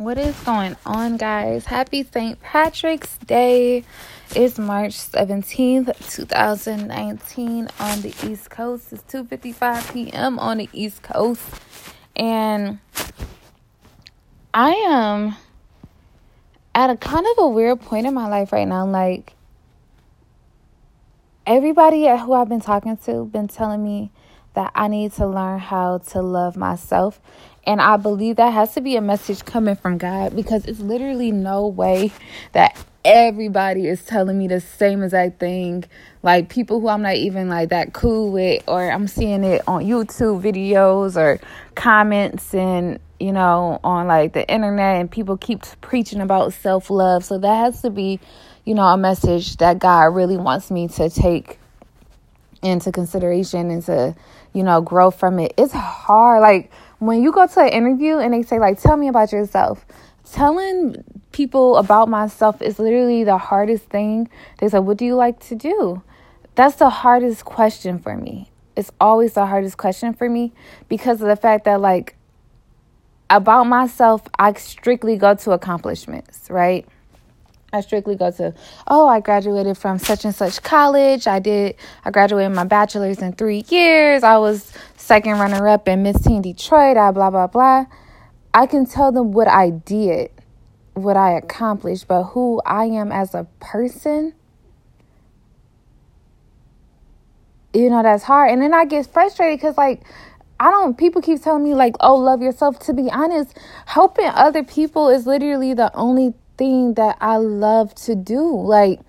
What is going on, guys? Happy St. Patrick's Day. It's March 17th, 2019 on the East Coast. It's 2:55 p.m. on the East Coast. And I am at a kind of a weird point in my life right now. Like everybody who I've been talking to been telling me that I need to learn how to love myself and I believe that has to be a message coming from God because it's literally no way that everybody is telling me the same exact thing. Like people who I'm not even like that cool with, or I'm seeing it on YouTube videos or comments and you know on like the internet, and people keep preaching about self love. So that has to be, you know, a message that God really wants me to take into consideration and to, you know, grow from it. It's hard. Like when you go to an interview and they say like tell me about yourself. Telling people about myself is literally the hardest thing. They say what do you like to do? That's the hardest question for me. It's always the hardest question for me because of the fact that like about myself i strictly go to accomplishments right I strictly go to, oh, I graduated from such and such college. I did, I graduated my bachelor's in three years. I was second runner up in Miss Teen Detroit. I blah, blah, blah. I can tell them what I did, what I accomplished, but who I am as a person, you know, that's hard. And then I get frustrated because, like, I don't, people keep telling me, like, oh, love yourself. To be honest, helping other people is literally the only thing that I love to do. Like,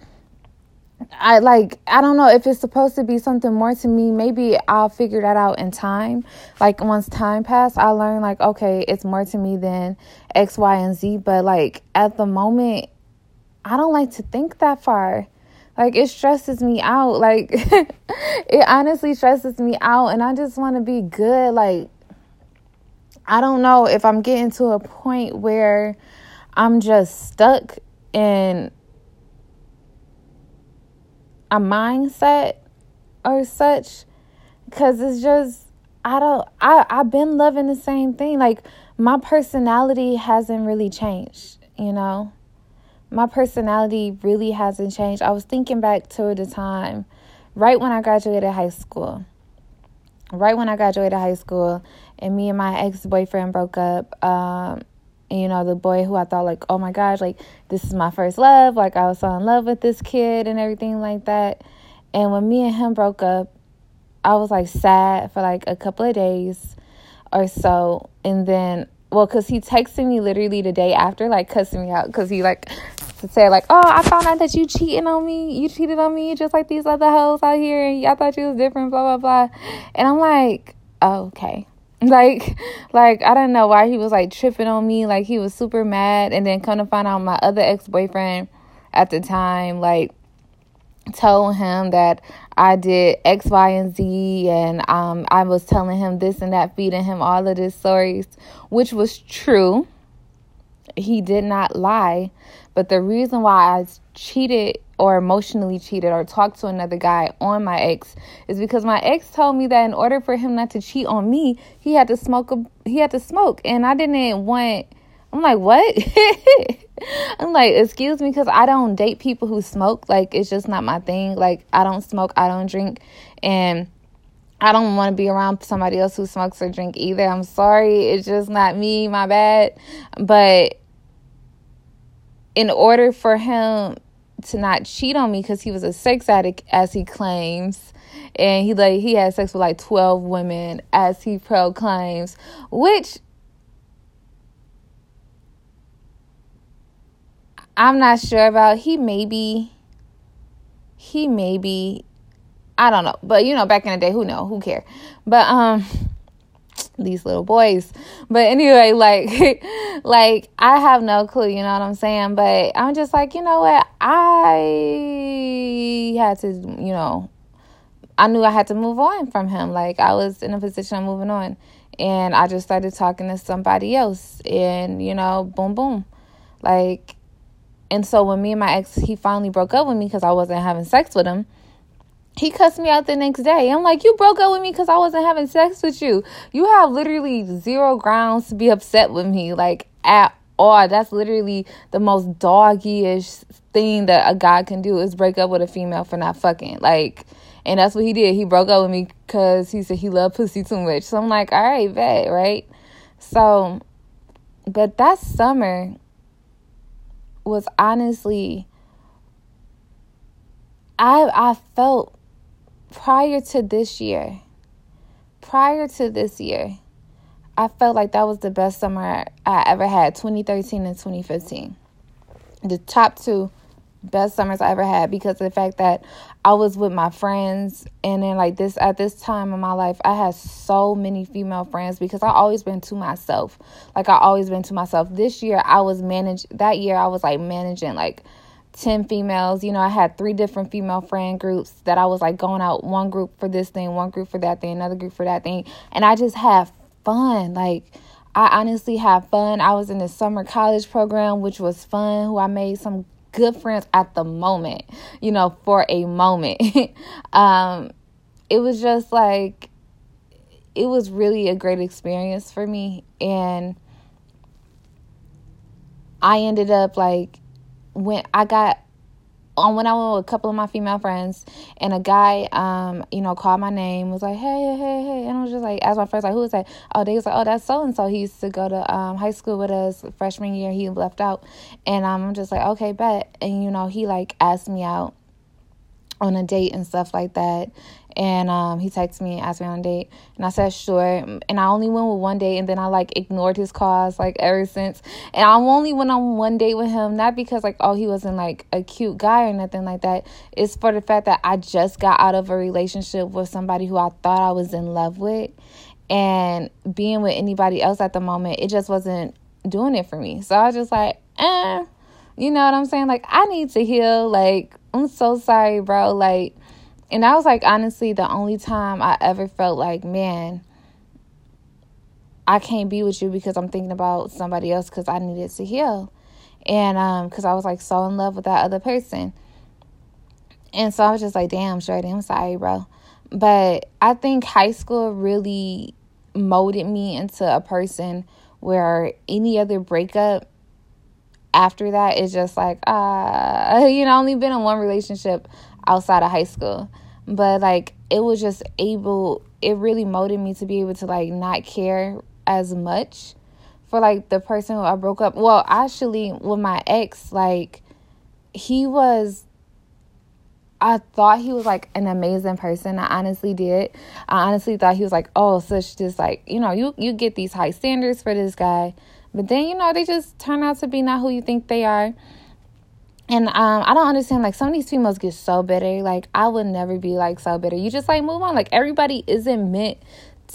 I like, I don't know if it's supposed to be something more to me. Maybe I'll figure that out in time. Like, once time pass, I learn, like, okay, it's more to me than X, Y, and Z. But, like, at the moment, I don't like to think that far. Like, it stresses me out. Like, it honestly stresses me out. And I just want to be good. Like, I don't know if I'm getting to a point where I'm just stuck in a mindset or such because it's just I don't I I've been loving the same thing. Like my personality hasn't really changed you know? My personality really hasn't changed. I was thinking back to the time right when I graduated high school. Right when I graduated high school and me and my ex-boyfriend broke up um you know the boy who i thought like oh my gosh like this is my first love like i was so in love with this kid and everything like that. And when me and him broke up i was like sad for like a couple of days or so. And then well because he texted me literally the day after like cussing me out because he like said like oh i found out that you cheating on me. You cheated on me just like these other hoes out here. And i thought you was different blah blah blah. And i'm like oh, okay like like i don't know why he was like tripping on me. Like he was super mad. And then come to find out my other ex-boyfriend at the time like told him that i did x y and z. And um i was telling him this and that feeding him all of these stories which was true. He did not lie. But the reason why i cheated or emotionally cheated or talked to another guy on my ex is because my ex told me that in order for him not to cheat on me, he had to smoke a, he had to smoke and I didn't want I'm like, "What?" I'm like, "Excuse me cuz I don't date people who smoke. Like it's just not my thing. Like I don't smoke, I don't drink and I don't want to be around somebody else who smokes or drink either. I'm sorry. It's just not me, my bad. But in order for him to not cheat on me because he was a sex addict as he claims. And he like he had sex with like 12 women as he proclaims which I'm not sure about. He maybe he maybe I don't know. But you know back in the day who know? Who care? But um these little boys. But anyway, like like I have no clue, you know what I'm saying? But I'm just like, you know what? I had to, you know, I knew I had to move on from him. Like I was in a position of moving on. And I just started talking to somebody else and, you know, boom boom. Like and so when me and my ex he finally broke up with me because I wasn't having sex with him he cussed me out the next day. I'm like, you broke up with me because I wasn't having sex with you. You have literally zero grounds to be upset with me, like at all. That's literally the most doggy-ish thing that a guy can do is break up with a female for not fucking. Like, and that's what he did. He broke up with me because he said he loved pussy too much. So I'm like, all right, bet, right? So, but that summer was honestly, I I felt prior to this year, prior to this year, I felt like that was the best summer I ever had 2013 and 2015. The top two best summers I ever had because of the fact that I was with my friends and then like this at this time in my life I had so many female friends because I always been to myself. Like I always been to myself. This year I was managed that year I was like managing like 10 females. You know, I had three different female friend groups that I was like going out one group for this thing, one group for that thing, another group for that thing. And I just had fun. Like, I honestly had fun. I was in the summer college program, which was fun, who I made some good friends at the moment, you know, for a moment. um, it was just like, it was really a great experience for me. And I ended up like when I got on when I went with a couple of my female friends and a guy, um, you know, called my name, was like, hey, hey, hey. And I was just like, as my friends, like, who was that? Oh, they was like, oh, that's so and so. He used to go to um, high school with us freshman year. He left out. And um, I'm just like, okay, bet. And, you know, he like asked me out on a date and stuff like that. And um, he texted me asked me on a date. And I said, sure. And I only went with one date. And then I like ignored his calls like ever since. And I only went on one date with him, not because like, oh, he wasn't like a cute guy or nothing like that. It's for the fact that I just got out of a relationship with somebody who I thought I was in love with. And being with anybody else at the moment, it just wasn't doing it for me. So I was just like, eh. You know what I'm saying? Like, I need to heal. Like, I'm so sorry, bro. Like, and that was like honestly the only time I ever felt like, man, I can't be with you because I'm thinking about somebody else because I needed to heal. And um, because I was like so in love with that other person. And so I was just like, damn, Shorty, I'm sorry, bro. But I think high school really molded me into a person where any other breakup after that is just like, ah, uh, you know, only been in one relationship outside of high school but like it was just able it really molded me to be able to like not care as much for like the person who I broke up. Well, actually with my ex, like he was I thought he was like an amazing person. I honestly did. I honestly thought he was like, oh, such just like, you know, you you get these high standards for this guy. But then, you know, they just turn out to be not who you think they are. And um, I don't understand. Like some of these females get so bitter. Like I would never be like so bitter. You just like move on. Like everybody isn't meant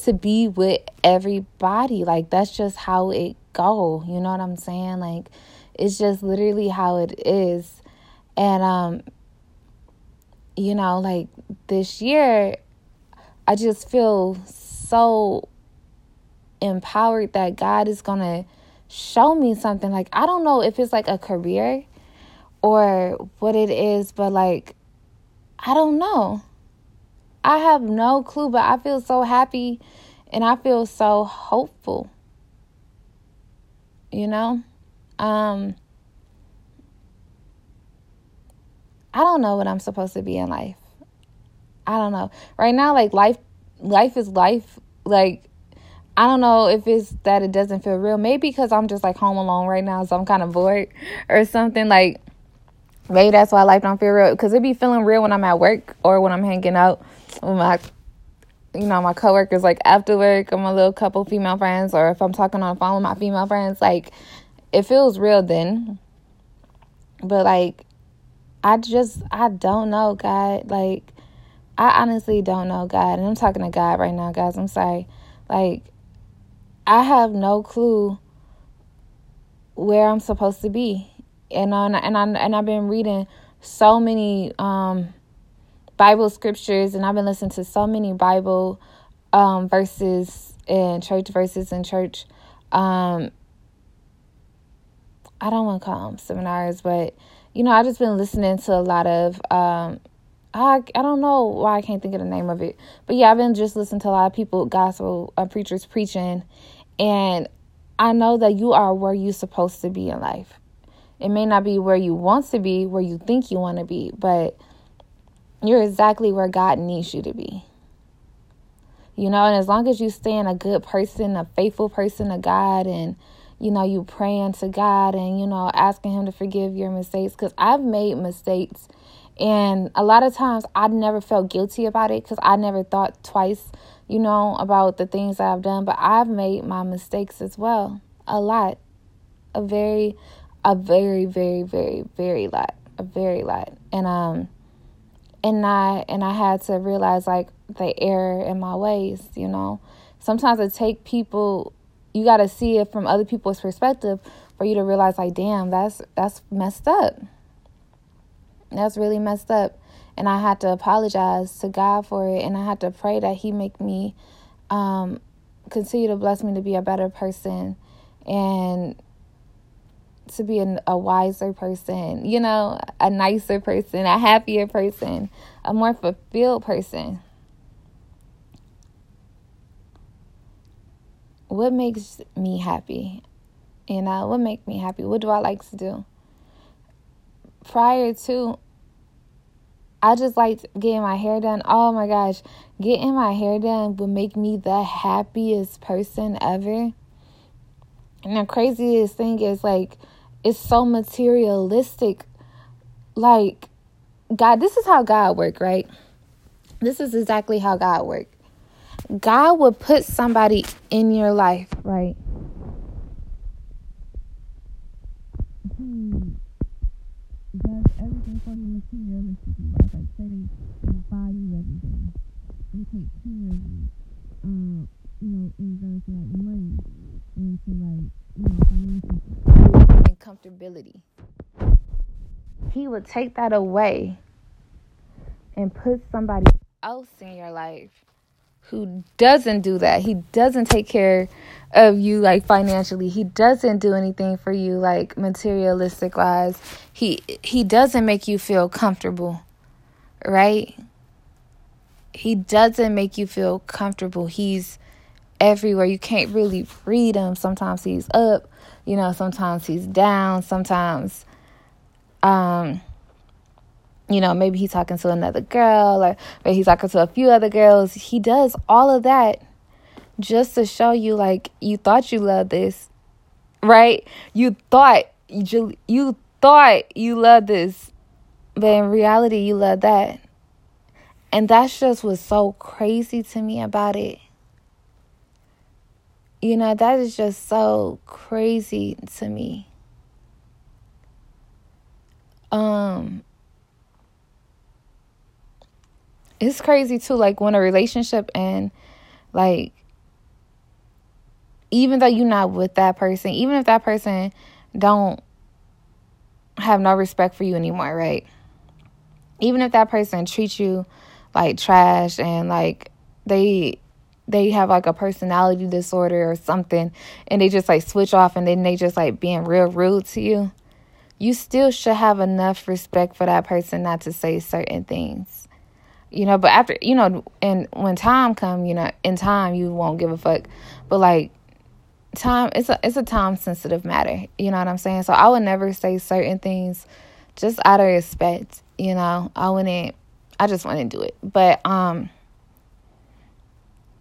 to be with everybody. Like that's just how it go. You know what I'm saying? Like it's just literally how it is. And um, you know, like this year, I just feel so empowered that God is gonna show me something. Like I don't know if it's like a career or what it is, but like, I don't know. I have no clue, but I feel so happy and I feel so hopeful. You know? Um, I don't know what I'm supposed to be in life. I don't know. Right now, like life life is life. Like I don't know if it's that it doesn't feel real. Maybe because I'm just like home alone right now, so I'm kind of bored or something. Like Maybe that's why life don't feel real because it be feeling real when I'm at work or when I'm hanging out with my, you know, my coworkers. Like after work, I'm a little couple female friends, or if I'm talking on the phone with my female friends, like it feels real then. But like, I just I don't know God. Like, I honestly don't know God, and I'm talking to God right now, guys. I'm sorry. Like, I have no clue where I'm supposed to be and on and I and I've been reading so many um, Bible scriptures, and I've been listening to so many Bible um, verses and church verses and church. Um, I don't want to call them seminars, but you know, I just been listening to a lot of. Um, I I don't know why I can't think of the name of it, but yeah, I've been just listening to a lot of people, gospel uh, preachers preaching, and I know that you are where you're supposed to be in life. It may not be where you want to be, where you think you want to be, but you're exactly where God needs you to be. You know, and as long as you staying a good person, a faithful person to God, and you know, you praying to God and you know, asking Him to forgive your mistakes. Because I've made mistakes, and a lot of times I never felt guilty about it because I never thought twice, you know, about the things I've done. But I've made my mistakes as well, a lot, a very, a very, very, very, very lot, a very lot, and um and I and I had to realize like the error in my ways, you know. Sometimes it take people you got to see it from other people's perspective for you to realize like damn, that's that's messed up. That's really messed up. And I had to apologize to God for it and I had to pray that he make me um continue to bless me to be a better person and to be a, a wiser person, you know, a nicer person, a happier person, a more fulfilled person. What makes me happy? You know, what makes me happy? What do I like to do? Prior to, I just liked getting my hair done. Oh my gosh, getting my hair done would make me the happiest person ever. And the craziest thing is like, it's so materialistic. Like, God, this is how God work, right? This is exactly how God work. God would put somebody in your life, right? Mm-hmm. Does everything for you. Like, buy everything. Of you. Know, in like money and to like, and comfortability. He would take that away and put somebody else in your life who doesn't do that. He doesn't take care of you like financially. He doesn't do anything for you like materialistic wise. He he doesn't make you feel comfortable. Right? He doesn't make you feel comfortable. He's everywhere. You can't really read him. Sometimes he's up, you know, sometimes he's down, sometimes um you know, maybe he's talking to another girl or maybe he's talking to a few other girls. He does all of that just to show you like you thought you loved this, right? You thought you you thought you loved this, but in reality you love that. And that's just what's so crazy to me about it. You know, that is just so crazy to me. Um it's crazy too like when a relationship and like even though you're not with that person even if that person don't have no respect for you anymore right even if that person treats you like trash and like they they have like a personality disorder or something and they just like switch off and then they just like being real rude to you you still should have enough respect for that person not to say certain things. You know but after you know and when time come you know in time you won't give a fuck. But like time it's a it's a time sensitive matter you know what i'm saying? So i would never say certain things just out of respect you know? I wouldn't i just wouldn't do it. But um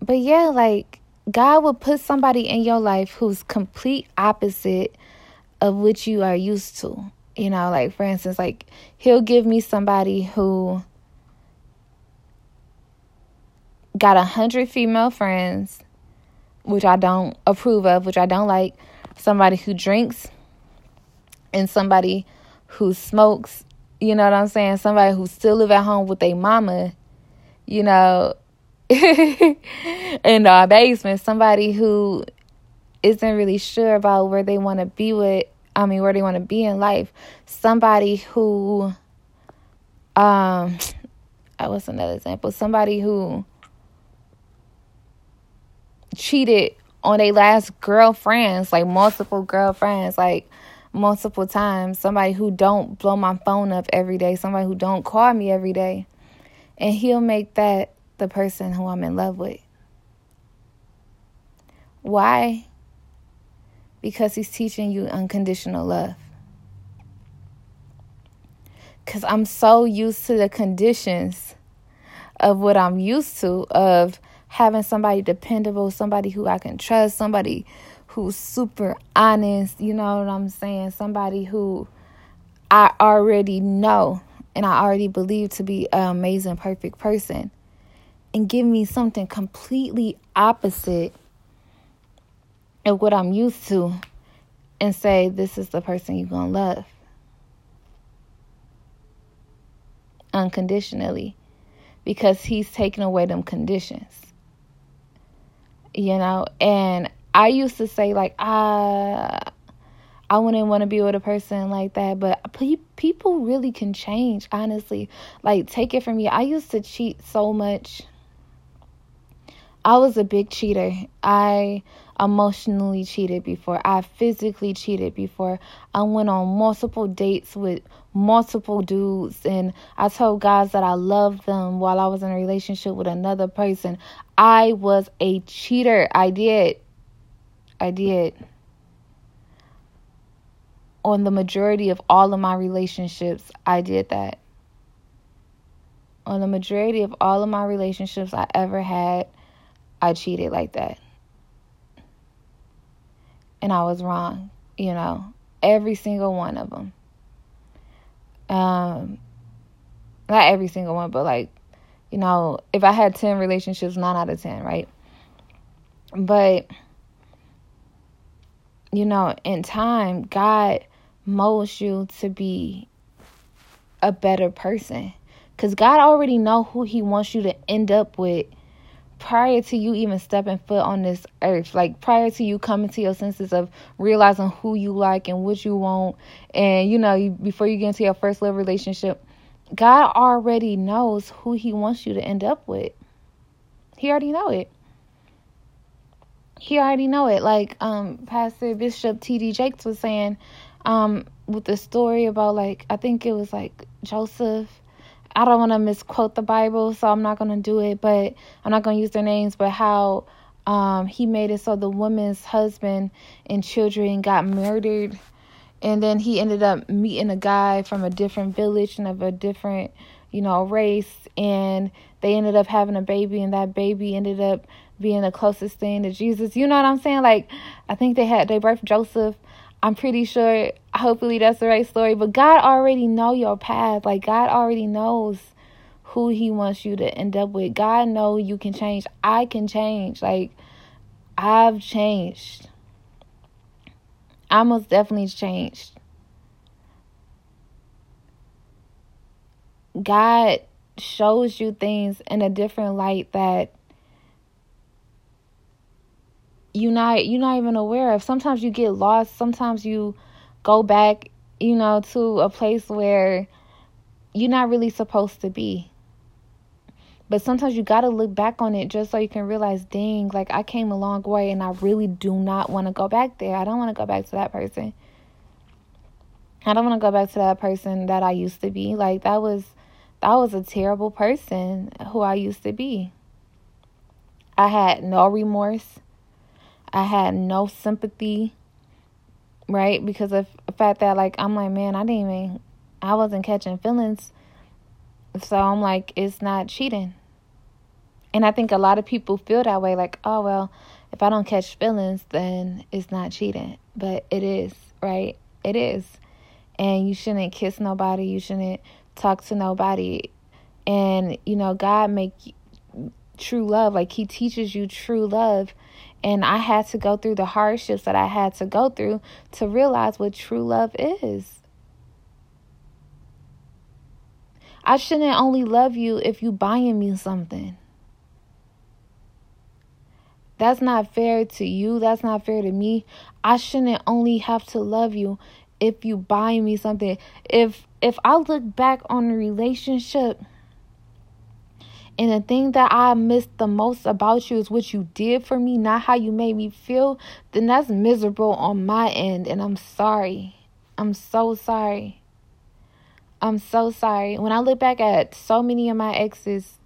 but yeah like god will put somebody in your life who's complete opposite of what you are used to you know like for instance like he'll give me somebody who got a hundred female friends, which I don't approve of, which I don't like. Somebody who drinks and somebody who smokes. You know what I'm saying? Somebody who still live at home with their mama. You know, in our basement. Somebody who isn't really sure about where they want to be with. I mean, where they want to be in life. Somebody who, um, I was another example? Somebody who cheated on their last girlfriends, like multiple girlfriends, like multiple times. Somebody who don't blow my phone up every day, somebody who don't call me every day. And he'll make that the person who I'm in love with. Why? Because he's teaching you unconditional love. Because I'm so used to the conditions of what I'm used to, of having somebody dependable, somebody who I can trust, somebody who's super honest, you know what I'm saying? Somebody who I already know and I already believe to be an amazing, perfect person. And give me something completely opposite of what I'm used to and say, this is the person you're going to love. Unconditionally. Because he's taking away them conditions. You know, and I used to say like I I wouldn't want to be with a person like that, but people really can change, honestly. Like take it from me. I used to cheat so much. I was a big cheater. I emotionally cheated before. I physically cheated before. I went on multiple dates with multiple dudes and I told guys that I loved them while I was in a relationship with another person. I was a cheater. I did. I did. On the majority of all of my relationships, I did that. On the majority of all of my relationships I ever had, I cheated like that. And I was wrong, you know, every single one of them. Um, not every single one, but like, you know, if I had 10 relationships, 9 out of 10, right? But you know, in time, God molds you to be a better person. Because God already know who he wants you to end up with prior to you even stepping foot on this earth. Like prior to you coming to your senses of realizing who you like and what you want. And, you know, before you get into your first love relationship, God already knows who he wants you to end up with. He already know it he already know it. Like um Pastor Bishop T.D. Jakes was saying, um, with the story about like I think it was like Joseph. I don't want to misquote the Bible, so I'm not gonna do it. But I'm not gonna use their names. But how um he made it so the woman's husband and children got murdered, and then he ended up meeting a guy from a different village and of a different you know race, and they ended up having a baby, and that baby ended up being the closest thing to Jesus. You know what I'm saying? Like, I think they had they birthed Joseph. I'm pretty sure. Hopefully, that's the right story. But God already know your path. Like God already knows who He wants you to end up with. God know you can change. I can change. Like I've changed. I most definitely changed. God shows you things in a different light that you not you're not even aware of. Sometimes you get lost. Sometimes you go back, you know, to a place where you're not really supposed to be. But sometimes you got to look back on it just so you can realize, dang, like I came a long way and I really do not want to go back there. I don't want to go back to that person. I don't want to go back to that person that I used to be. Like that was that was a terrible person who I used to be. I had no remorse. I had no sympathy, right? Because of the fact that, like, I'm like, man, I didn't even, I wasn't catching feelings. So I'm like, it's not cheating. And I think a lot of people feel that way, like, oh, well, if I don't catch feelings, then it's not cheating. But it is, right? It is. And you shouldn't kiss nobody. You shouldn't talk to nobody. And, you know, God make true love. Like, He teaches you true love and I had to go through the hardships that I had to go through to realize what true love is. I shouldn't only love you if you buying me something. That's not fair to you. That's not fair to me. I shouldn't only have to love you if you buy me something. If if I look back on a relationship and the thing that I miss the most about you is what you did for me, not how you made me feel, then that's miserable on my end. And I'm sorry. I'm so sorry. I'm so sorry. When I look back at so many of my exes,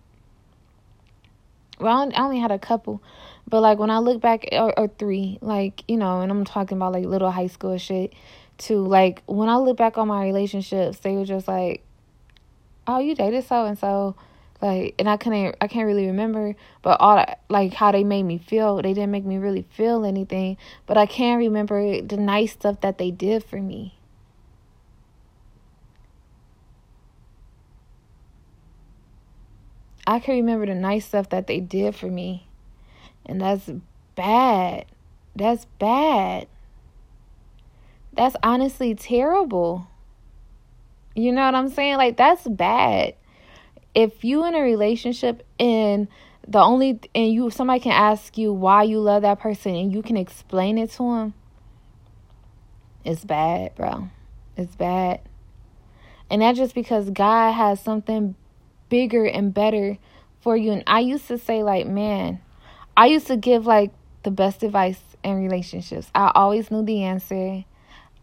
well, I only had a couple, But like when I look back, or, or three, like you know, and I'm talking about like little high school shit too. Like when I look back on my relationships, they were just like, "Oh, you dated so and so," like, and I couldn't, I can't really remember, but all like how they made me feel. They didn't make me really feel anything, but I can remember the nice stuff that they did for me. I can remember the nice stuff that they did for me. And that's bad. That's bad. That's honestly terrible. You know what I'm saying? Like, that's bad. If you in a relationship and the only and you somebody can ask you why you love that person and you can explain it to them it's bad bro it's bad and that's just because god has something bigger and better for you. And I used to say, like, man, I used to give like the best advice in relationships. I always knew the answer.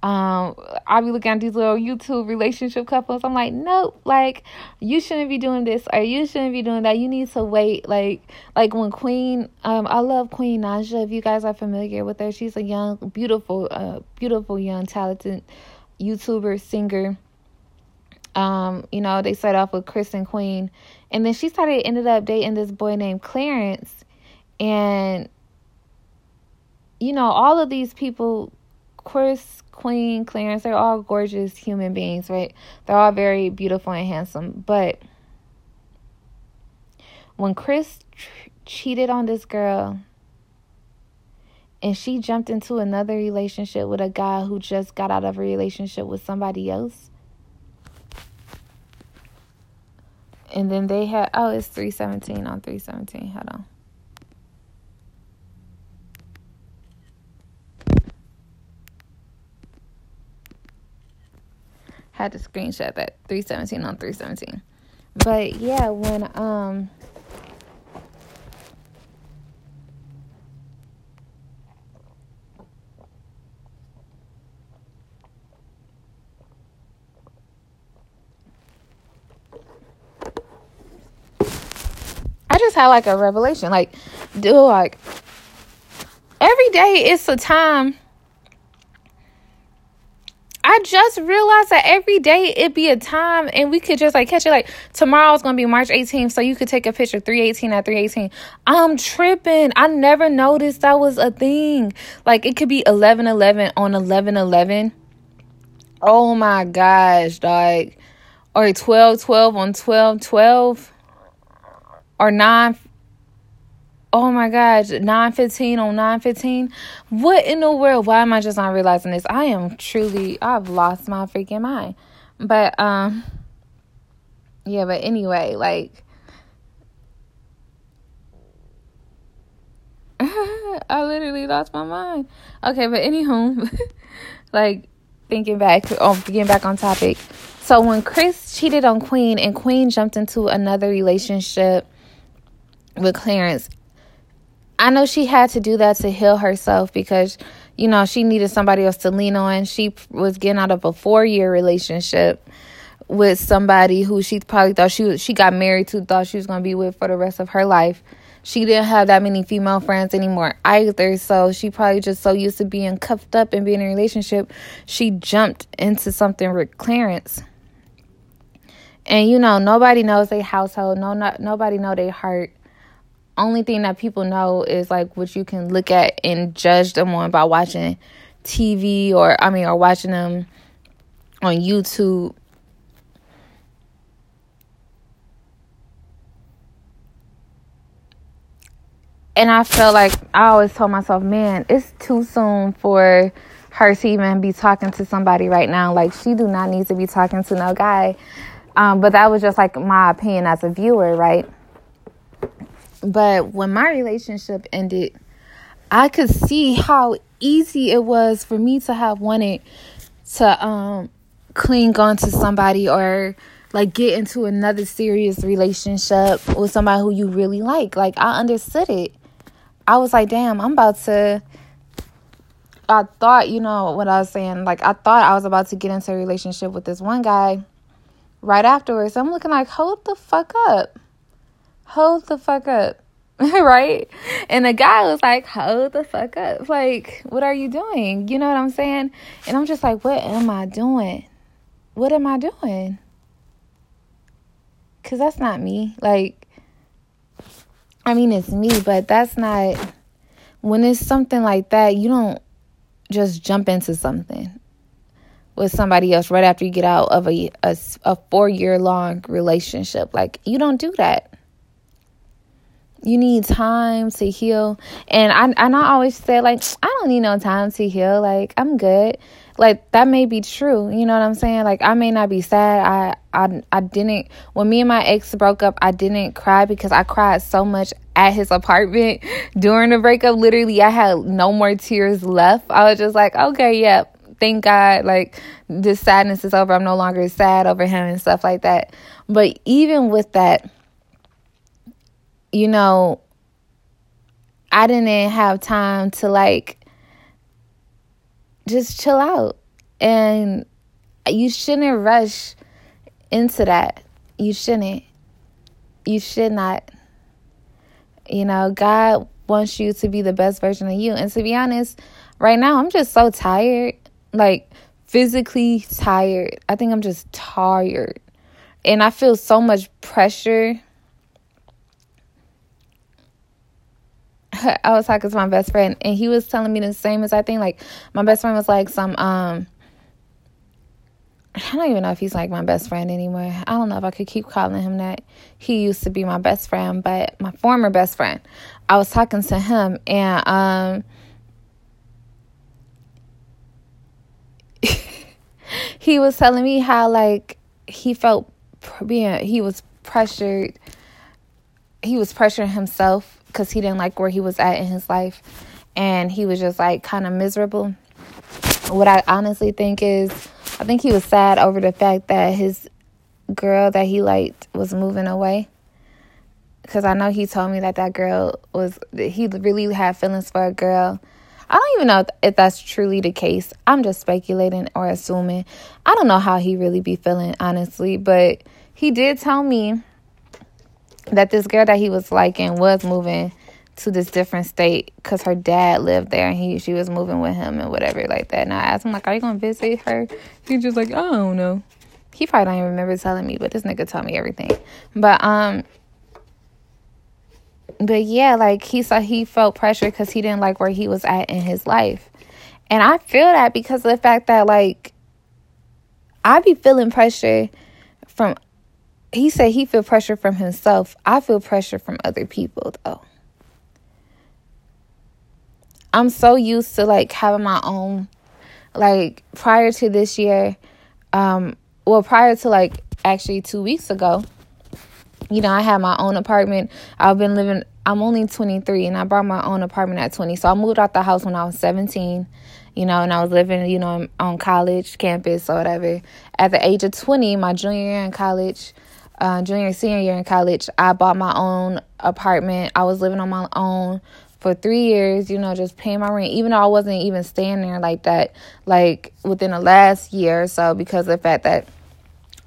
Um, I be looking at these little YouTube relationship couples. I'm like, nope, like you shouldn't be doing this or you shouldn't be doing that. You need to wait. Like, like when Queen, um, I love Queen Naija If you guys are familiar with her, she's a young, beautiful, uh, beautiful young, talented YouTuber, singer um, you know, they started off with Chris and Queen. And then she started ended up dating this boy named Clarence. And you know, all of these people, Chris, Queen, Clarence, they're all gorgeous human beings, right? They're all very beautiful and handsome. But when Chris tr- cheated on this girl and she jumped into another relationship with a guy who just got out of a relationship with somebody else, And then they had oh it's 317 on 317. Hold on. Had to screenshot that 317 on 317. But yeah, when um I just had like a revelation. Like, dude, like every day it's a time. I just realized that every day it'd be a time and we could just like catch it like tomorrow's gonna be March 18th, so you could take a picture 318 at 318. I'm tripping. I never noticed that was a thing. Like it could be 11 11 on 11 11. Oh my gosh, like or 12 12 on 12 12 or 9 oh my gosh 915 on 915 what in the world? Why am i just not realizing this? I am truly i've lost my freaking mind. But um yeah but anyway like i literally lost my mind. Okay but anywho like thinking back on getting back on topic. So when chris cheated on queen and queen jumped into another relationship with Clarence. I know she had to do that to heal herself because, you know, she needed somebody else to lean on. She was getting out of a four year relationship with somebody who she probably thought she was, she got married to, thought she was going to be with for the rest of her life. She didn't have that many female friends anymore either. So she probably just so used to being cuffed up and being in a relationship, she jumped into something with Clarence. And you know, nobody knows their household. No, not nobody know their heart only thing that people know is like what you can look at and judge them on by watching TV or I mean or watching them on YouTube. And I felt like I always told myself, man, it's too soon for her to even be talking to somebody right now. Like she do not need to be talking to no guy. Um, but that was just like my opinion as a viewer, right? But when my relationship ended, I could see how easy it was for me to have wanted to um cling on to somebody or like get into another serious relationship with somebody who you really like. Like I understood it. I was like, damn, I'm about to I thought, you know what I was saying, like I thought I was about to get into a relationship with this one guy right afterwards. I'm looking like, hold the fuck up. Hold the fuck up. right? And the guy was like, hold the fuck up. Like, what are you doing? You know what I'm saying? And I'm just like, what am I doing? What am I doing? Because that's not me. Like, I mean, it's me, but that's not. When it's something like that, you don't just jump into something with somebody else right after you get out of a, a, a four year long relationship. Like, you don't do that you need time to heal. And i and i always say like i don't need no time to heal. Like i'm good. Like that may be true. You know what i'm saying? Like i may not be sad. I i, I didn't when me and my ex broke up i didn't cry because i cried so much at his apartment during the breakup. Literally i had no more tears left. I was just like okay yep. Thank god like this sadness is over. I'm no longer sad over him and stuff like that. But even with that you know, I didn't have time to like just chill out. And you shouldn't rush into that. You shouldn't. You should not. You know, God wants you to be the best version of you. And to be honest, right now I'm just so tired. Like physically tired. I think I'm just tired. And I feel so much pressure I was talking to my best friend and he was telling me the same as I think. Like my best friend was like some um I don't even know if he's like my best friend anymore. I don't know if I could keep calling him that. He used to be my best friend, but my former best friend. I was talking to him and um he was telling me how like he felt being he was pressured he was pressuring himself because he didn't like where he was at in his life and he was just like kind of miserable. What I honestly think is, I think he was sad over the fact that his girl that he liked was moving away. Because I know he told me that that girl was, he really had feelings for a girl. I don't even know if that's truly the case. I'm just speculating or assuming. I don't know how he really be feeling, honestly. But he did tell me that this girl that he was liking was moving to this different state because her dad lived there and he she was moving with him and whatever like that. And I asked him like, "Are you gonna visit her?" He's just like, "I don't know." He probably don't even remember telling me, but this nigga told me everything. But um, but yeah, like he saw he felt pressure because he didn't like where he was at in his life, and I feel that because of the fact that like I be feeling pressure from he said he feel pressure from himself. I feel pressure from other people though. I'm so used to like having my own like prior to this year um well prior to like actually 2 weeks ago you know, I had my own apartment. I've been living I'm only 23 and I bought my own apartment at 20. So I moved out the house when I was 17, you know, and I was living, you know, on college campus or whatever. At the age of 20, my junior year in college, uh, junior senior year in college, I bought my own apartment. I was living on my own for three years, you know, just paying my rent, even though I wasn't even staying there like that, like within the last year or so, because of the fact that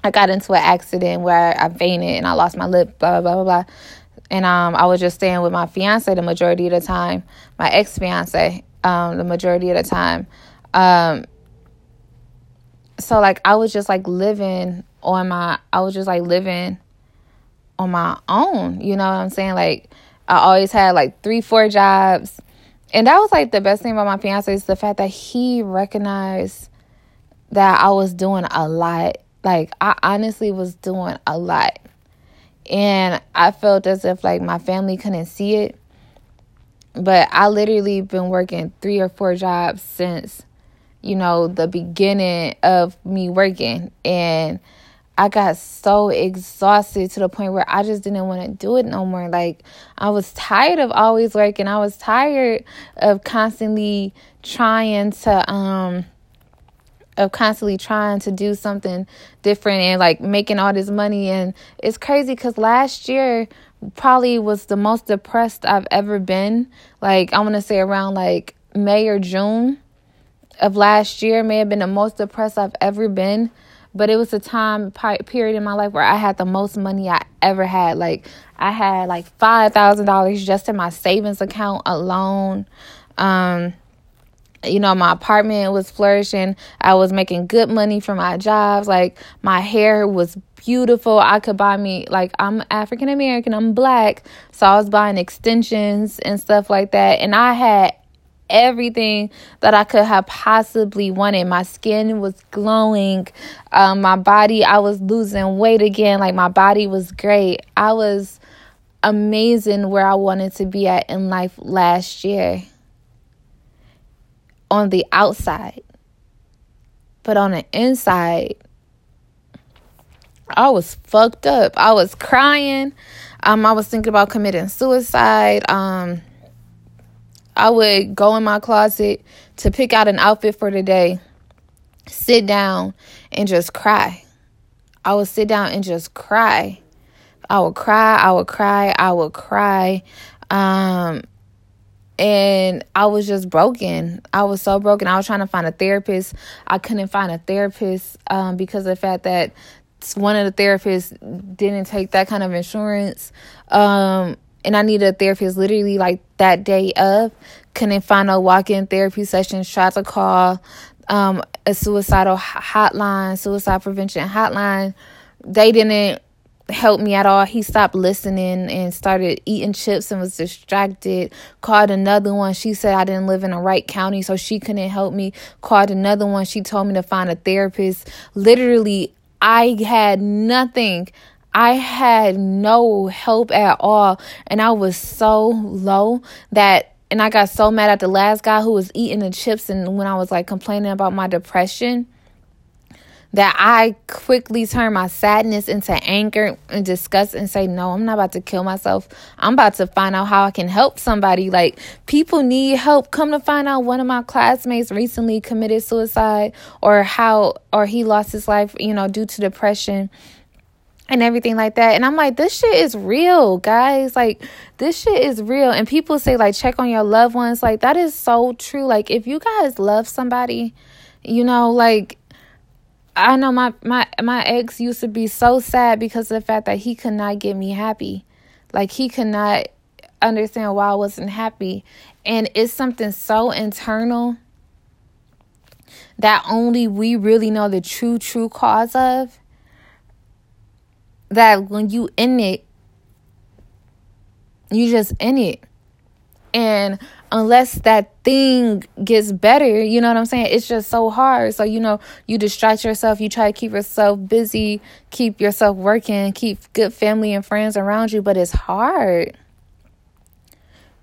I got into an accident where I fainted and I lost my lip, blah, blah, blah, blah. And um, I was just staying with my fiance the majority of the time, my ex fiance, um, the majority of the time. Um, so, like, I was just like living on my I was just like living on my own, you know what I'm saying? Like I always had like 3 4 jobs. And that was like the best thing about my fiance is the fact that he recognized that I was doing a lot. Like I honestly was doing a lot. And I felt as if like my family couldn't see it. But I literally been working 3 or 4 jobs since you know the beginning of me working and I got so exhausted to the point where I just didn't want to do it no more. Like, I was tired of always working. I was tired of constantly trying to, um, of constantly trying to do something different and like making all this money. And it's crazy because last year probably was the most depressed I've ever been. Like, I want to say around like May or June of last year may have been the most depressed I've ever been but it was a time period in my life where I had the most money I ever had. Like I had like five thousand dollars just in my savings account alone. Um, you know, my apartment was flourishing. I was making good money from my jobs. Like my hair was beautiful. I could buy me like I'm African American, I'm black, so I was buying extensions and stuff like that. And I had everything that I could have possibly wanted. My skin was glowing. Um, my body, I was losing weight again. Like my body was great. I was amazing where I wanted to be at in life last year on the outside. But on the inside, I was fucked up. I was crying. Um, I was thinking about committing suicide. Um, I would go in my closet to pick out an outfit for the day, sit down, and just cry. I would sit down and just cry. I would cry. I would cry. I would cry. Um, and I was just broken. I was so broken. I was trying to find a therapist. I couldn't find a therapist um, because of the fact that one of the therapists didn't take that kind of insurance. Um, and I needed a therapist literally like that day of. Couldn't find a walk in therapy session. Tried to call um, a suicidal hotline, suicide prevention hotline. They didn't help me at all. He stopped listening and started eating chips and was distracted. Called another one. She said I didn't live in the right county, so she couldn't help me. Called another one. She told me to find a therapist. Literally, I had nothing. I had no help at all. And I was so low that and I got so mad at the last guy who was eating the chips and when I was like complaining about my depression that I quickly turn my sadness into anger and disgust and say, No, I'm not about to kill myself. I'm about to find out how I can help somebody. Like, people need help. Come to find out, one of my classmates recently committed suicide or how, or he lost his life, you know, due to depression and everything like that. And I'm like, this shit is real, guys. Like, this shit is real. And people say, like, check on your loved ones. Like, that is so true. Like, if you guys love somebody, you know, like, I know my my my ex used to be so sad because of the fact that he could not get me happy. Like he could not understand why I wasn't happy. And it's something so internal that only we really know the true true cause of that when you in it you just in it. And unless that thing gets better, you know what I'm saying? It's just so hard. So, you know, you distract yourself, you try to keep yourself busy, keep yourself working, keep good family and friends around you, but it's hard.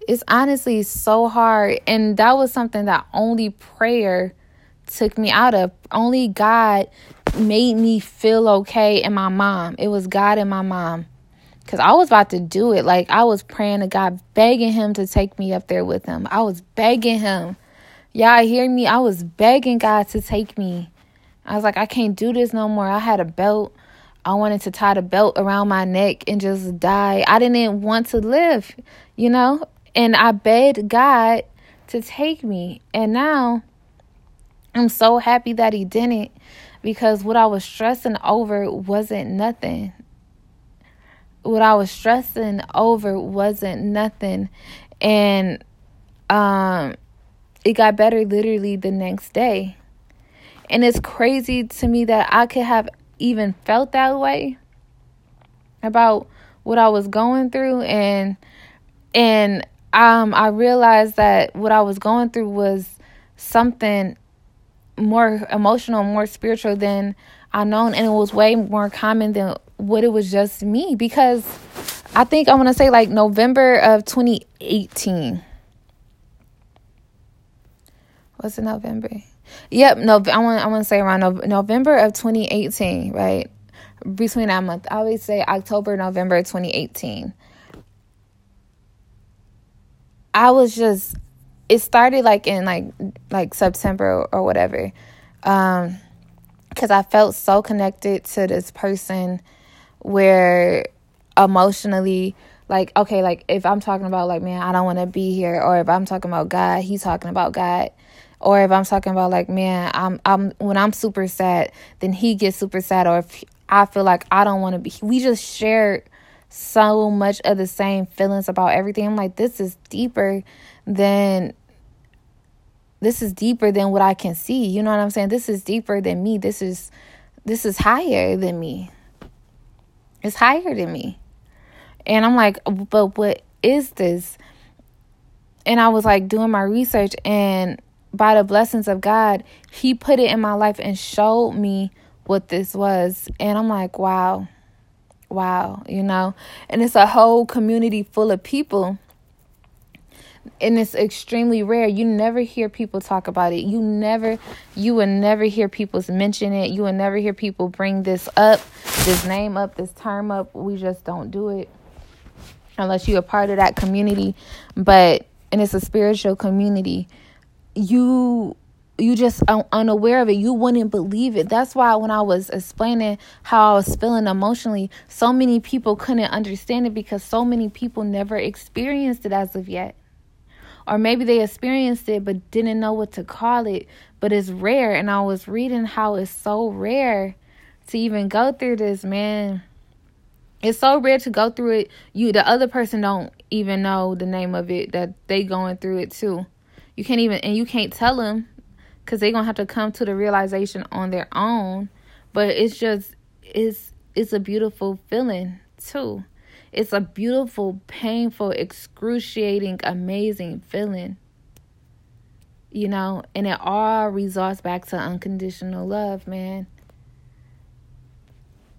It's honestly so hard. And that was something that only prayer took me out of. Only God made me feel okay and my mom. It was God and my mom. Because I was about to do it. Like, I was praying to God, begging Him to take me up there with Him. I was begging Him. Y'all hear me? I was begging God to take me. I was like, I can't do this no more. I had a belt. I wanted to tie the belt around my neck and just die. I didn't want to live, you know? And I begged God to take me. And now I'm so happy that He didn't because what I was stressing over wasn't nothing what I was stressing over wasn't nothing. And um it got better literally the next day. And it's crazy to me that I could have even felt that way about what I was going through and and um I realized that what I was going through was something more emotional, more spiritual than I known and it was way more common than what it was just me because I think I want to say like November of 2018. Was it November? Yep, no, I want I want to say around November of 2018, right? Between that month, I always say October, November 2018. I was just it started like in like like September or whatever. Um cuz I felt so connected to this person where emotionally like okay like if i'm talking about like man i don't want to be here or if i'm talking about god he's talking about god or if i'm talking about like man i'm i'm when i'm super sad then he gets super sad or if i feel like i don't want to be we just shared so much of the same feelings about everything. I'm like, this is deeper than this is deeper than what I can see. You know what I'm saying? This is deeper than me. This is this is higher than me. It's higher than me. And I'm like, but what is this? And I was like doing my research and by the blessings of God, he put it in my life and showed me what this was. And I'm like, wow. Wow, you know. And it's a whole community full of people and it's extremely rare. You never hear people talk about it. You never, you will never hear people mention it. You will never hear people bring this up, this name up, this term up. We just don't do it unless you're a part of that community. But and it's a spiritual community. You you just unaware of it. You wouldn't believe it. That's why when i was explaining how i was feeling emotionally so many people couldn't understand it because so many people never experienced it as of yet. Or maybe they experienced it but didn't know what to call it. But it's rare and i was reading how it's so rare to even go through this man. It's so rare to go through it. You the other person don't even know the name of it that they going through it too. You can't even and you can't tell them because they're gonna have to come to the realization on their own but it's just it's it's a beautiful feeling too it's a beautiful, painful, excruciating, amazing feeling. You know, and it all results back to unconditional love, man.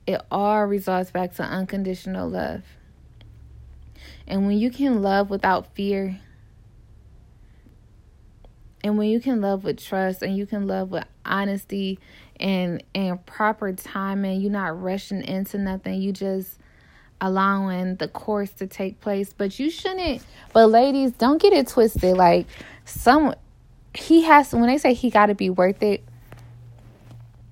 It all results back to unconditional love. And when you can love without fear, and when you can love with trust and you can love with honesty and and proper timing, you're not rushing into nothing. You just allowing the course to take place. But you shouldn't. But ladies, don't get it twisted. Like some, he has. When they say he got to be worth it,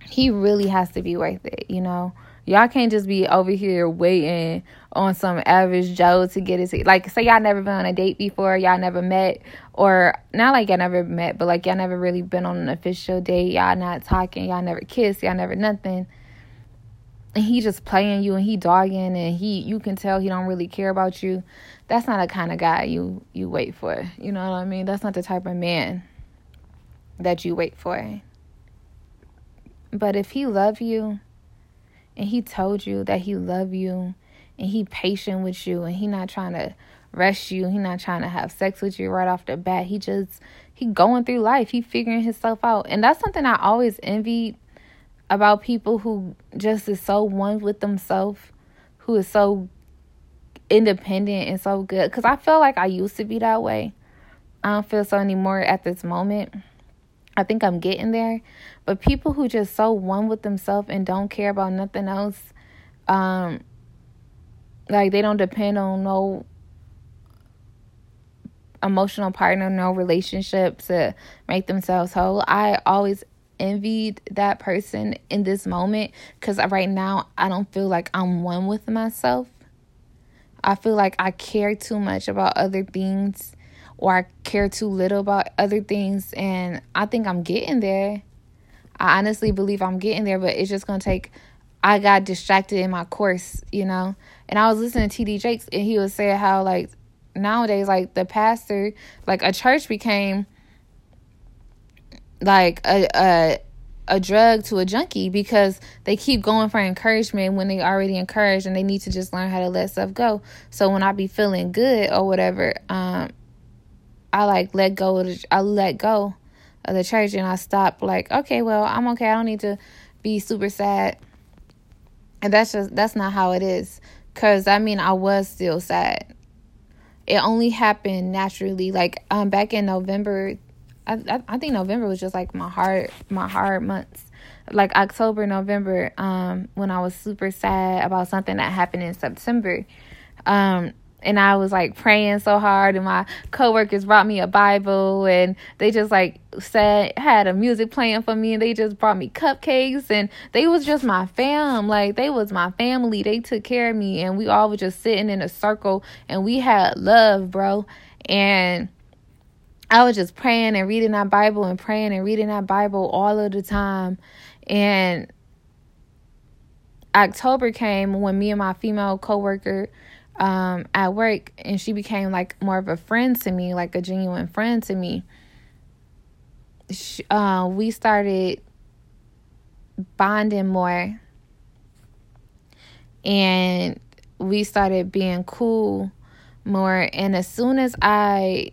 he really has to be worth it. You know, y'all can't just be over here waiting on some average Joe to get it. Like, say y'all never been on a date before, y'all never met, or not like y'all never met, but like y'all never really been on an official date. Y'all not talking, y'all never kissed, y'all never nothing and he just playing you and he dogging and he you can tell he don't really care about you that's not the kind of guy you you wait for you know what i mean that's not the type of man that you wait for but if he love you and he told you that he love you and he patient with you and he not trying to rush you he not trying to have sex with you right off the bat he just he going through life he figuring himself out and that's something i always envied about people who just is so one with themselves, who is so independent and so good. Because I feel like I used to be that way. I don't feel so anymore at this moment. I think I'm getting there. But people who just so one with themselves and don't care about nothing else, um, like they don't depend on no emotional partner, no relationship to make themselves whole. I always envied that person in this moment because right now I don't feel like I'm one with myself. I feel like I care too much about other things or I care too little about other things. And I think I'm getting there. I honestly believe I'm getting there, but it's just to take. I got distracted in my course, you know. And I was listening to TD Jakes, and he was saying how, like, nowadays, like, the pastor, like, a church became like a a a drug to a junkie because they keep going for encouragement when they already encouraged and they need to just learn how to let stuff go. So when I be feeling good or whatever, um, I like let go of the, I let go of the church and I stop like, okay, well, I'm okay. I don't need to be super sad. And that's just that's not how it is. Cause I mean I was still sad. It only happened naturally. Like um back in November I, I think November was just like my hard my hard months. Like October, November, um, when I was super sad about something that happened in September. Um, and I was like praying so hard and my coworkers brought me a Bible and they just like said had a music playing for me and they just brought me cupcakes and they was just my fam like they was my family they took care of me and we all were just sitting in a circle and we had love bro and I was just praying and reading that Bible and praying and reading that Bible all of the time. And October came when me and my female coworker um, at work, and she became like more of a friend to me, like a genuine friend to me. She, uh, we started bonding more, and we started being cool more. And as soon as I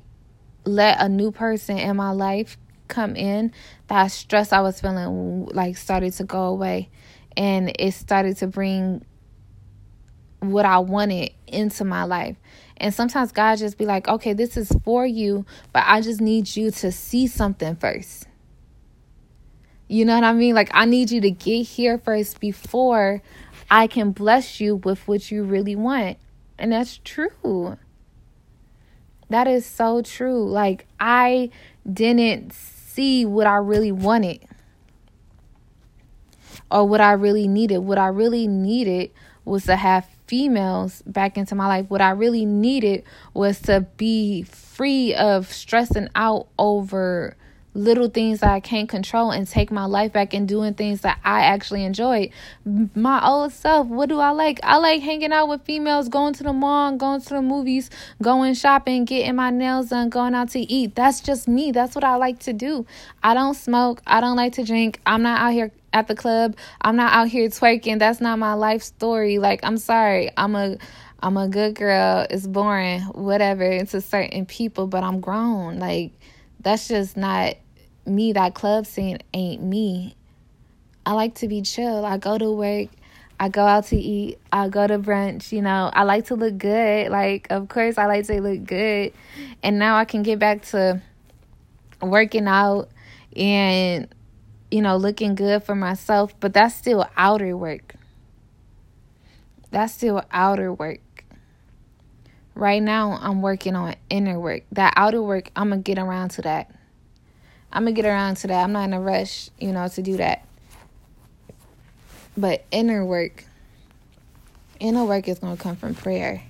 let a new person in my life come in, that stress I was feeling like started to go away, and it started to bring what I wanted into my life. And sometimes God just be like, okay, this is for you, but I just need you to see something first. You know what I mean? Like, I need you to get here first before I can bless you with what you really want. And that's true. That is so true. Like, I didn't see what I really wanted or what I really needed. What I really needed was to have females back into my life. What I really needed was to be free of stressing out over little things that I can't control and take my life back and doing things that I actually enjoy. My old self, what do I like? I like hanging out with females, going to the mall, going to the movies, going shopping, getting my nails done, going out to eat. That's just me. That's what I like to do. I don't smoke. I don't like to drink. I'm not out here at the club. I'm not out here twerking. That's not my life story. Like, I'm sorry. I'm a I'm a good girl. It's boring, whatever, to certain people, but I'm grown. Like, that's just not me. That club scene ain't me. I like to be chill. I go to work. I go out to eat. I go to brunch. You know, I like to look good. Like, of course, I like to look good. And now I can get back to working out and you know, looking good for myself, but that's still outer work. That's still outer work. Right now, I'm working on inner work. That outer work, I'm going to get around to that. I'm going to get around to that. I'm not in a rush, you know, to do that. But inner work, inner work is going to come from prayer.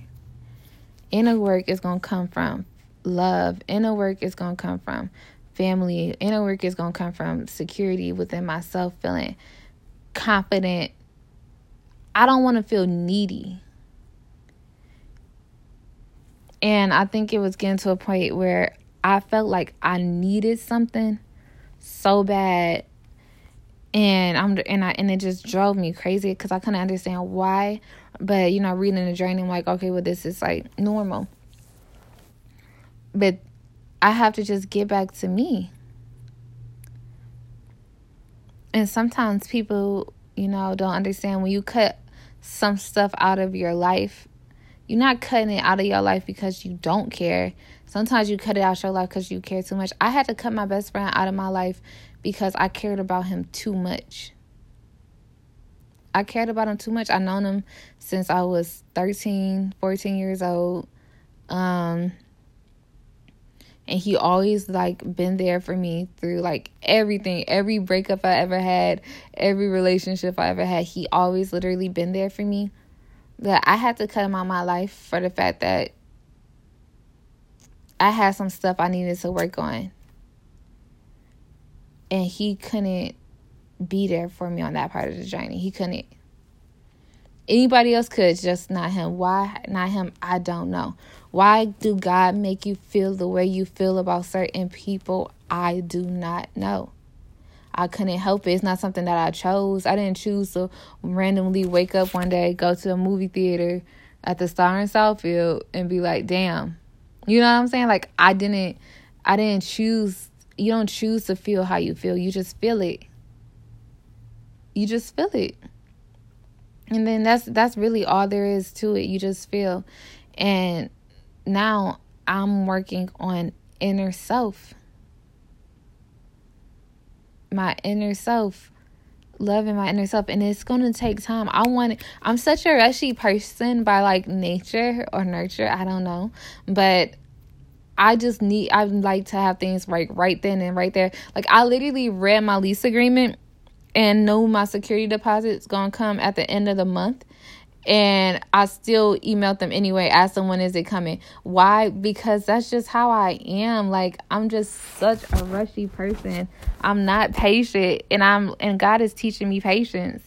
Inner work is going to come from love. Inner work is going to come from family. Inner work is going to come from security within myself, feeling confident. I don't want to feel needy. And I think it was getting to a point where I felt like I needed something so bad and I'm and I and it just drove me crazy because I couldn't understand why. But you know, reading the journey, I'm like, okay, well, this is like normal. But I have to just get back to me. And sometimes people, you know, don't understand when you cut some stuff out of your life, you're not cutting it out of your life because you don't care. Sometimes you cut it out of your life because you care too much. I had to cut my best friend out of my life because I cared about him too much. I cared about him too much. I known him since I was 13, 14 years old. Um, and he always like been there for me through like everything every breakup i ever had every relationship i ever had he always literally been there for me. But i had to cut him out of my life for the fact that i had some stuff i needed to work on. And he couldn't be there for me on that part of the journey. He couldn't. Anybody else could just not him. Why not him? I don't know why do God make you feel the way you feel about certain people? I do not know. I couldn't help it. It's not something that I chose. I didn't choose to randomly wake up one day, go to a movie theater at the Star in Southfield and be like, "Damn." You know what I'm saying? Like I didn't I didn't choose you don't choose to feel how you feel. You just feel it. You just feel it. And then that's that's really all there is to it. You just feel. And now I'm working on inner self. My inner self. Loving my inner self. And it's gonna take time. I want I'm such a rushy person by like nature or nurture. I don't know. But I just need I like to have things right right then and right there. Like I literally read my lease agreement and know my security deposit's gonna come at the end of the month and I still emailed them anyway, asked them when is it coming. Why? Because that's just how I am. Like I'm just such a rushy person. I'm not patient and I'm and God is teaching me patience.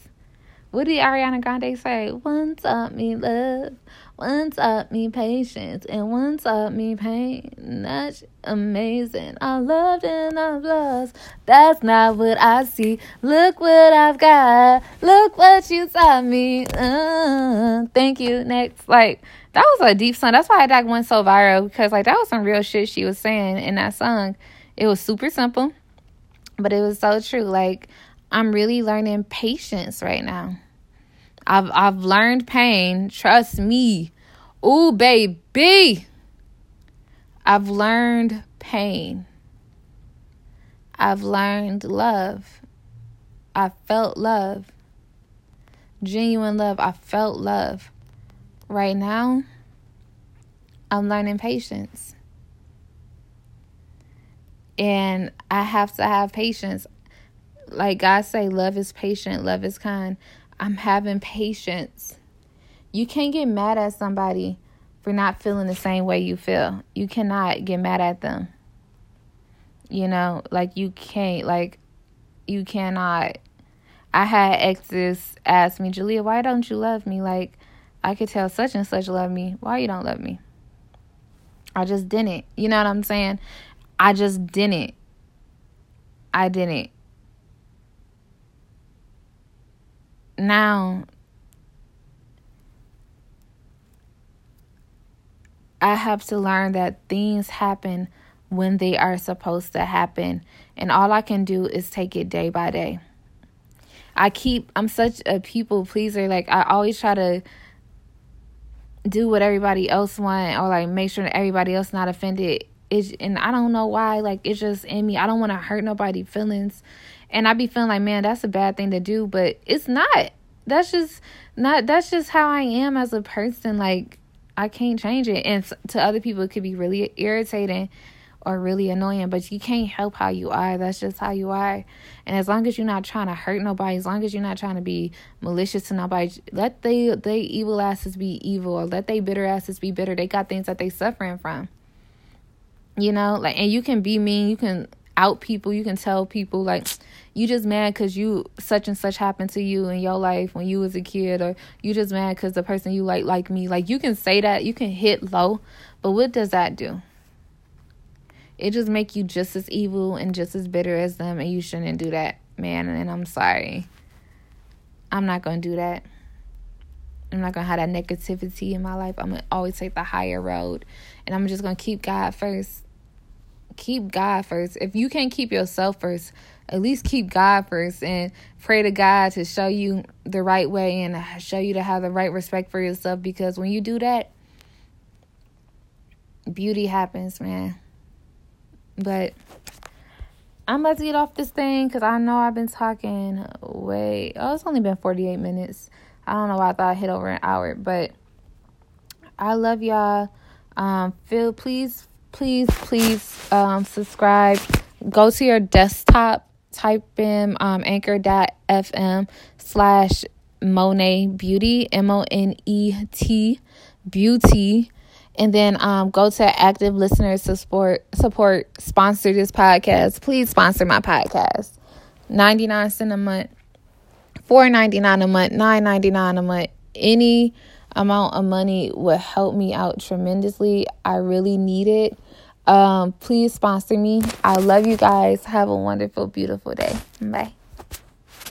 What did Ariana Grande say? One taught me love, one taught me patience, and one taught me pain. That's amazing. I loved and I've lost. That's not what I see. Look what I've got. Look what you taught me. Uh, thank you. Next, like that was a deep song. That's why that went so viral because like that was some real shit she was saying in that song. It was super simple, but it was so true. Like I'm really learning patience right now. I've I've learned pain. Trust me. Ooh, baby. I've learned pain. I've learned love. I felt love. Genuine love. I felt love. Right now, I'm learning patience. And I have to have patience. Like God say, love is patient, love is kind. I'm having patience. You can't get mad at somebody for not feeling the same way you feel. You cannot get mad at them. You know, like you can't, like, you cannot. I had exes ask me, Julia, why don't you love me? Like, I could tell such and such love me. Why you don't love me? I just didn't. You know what I'm saying? I just didn't. I didn't. Now, I have to learn that things happen when they are supposed to happen. And all I can do is take it day by day. I keep, I'm such a people pleaser. Like, I always try to do what everybody else want or like make sure everybody else not offended it's, and I don't know why like it's just in me I don't want to hurt nobody feelings and I'd be feeling like man that's a bad thing to do but it's not that's just not that's just how I am as a person like I can't change it and to other people it could be really irritating or really annoying, but you can't help how you are. That's just how you are. And as long as you're not trying to hurt nobody, as long as you're not trying to be malicious to nobody, let they they evil asses be evil or let they bitter asses be bitter. They got things that they suffering from. You know, like and you can be mean, you can out people, you can tell people like you just mad cuz you such and such happened to you in your life when you was a kid or you just mad cuz the person you like like me. Like you can say that, you can hit low, but what does that do? it just make you just as evil and just as bitter as them and you shouldn't do that man and i'm sorry i'm not gonna do that i'm not gonna have that negativity in my life i'm gonna always take the higher road and i'm just gonna keep god first keep god first if you can't keep yourself first at least keep god first and pray to god to show you the right way and show you to have the right respect for yourself because when you do that beauty happens man but I'm about to get off this thing because I know I've been talking way. Oh, it's only been 48 minutes. I don't know why I thought I hit over an hour, but I love y'all. Um, feel please, please, please um, subscribe. Go to your desktop, type in um, anchor.fm slash Monet Beauty, M O N E T Beauty. And then um, go to active listeners to support support sponsor this podcast. Please sponsor my podcast. 99 cent a month 4.99 a month 9.99 a month. Any amount of money would help me out tremendously. I really need it. Um, please sponsor me. I love you guys. Have a wonderful beautiful day. Bye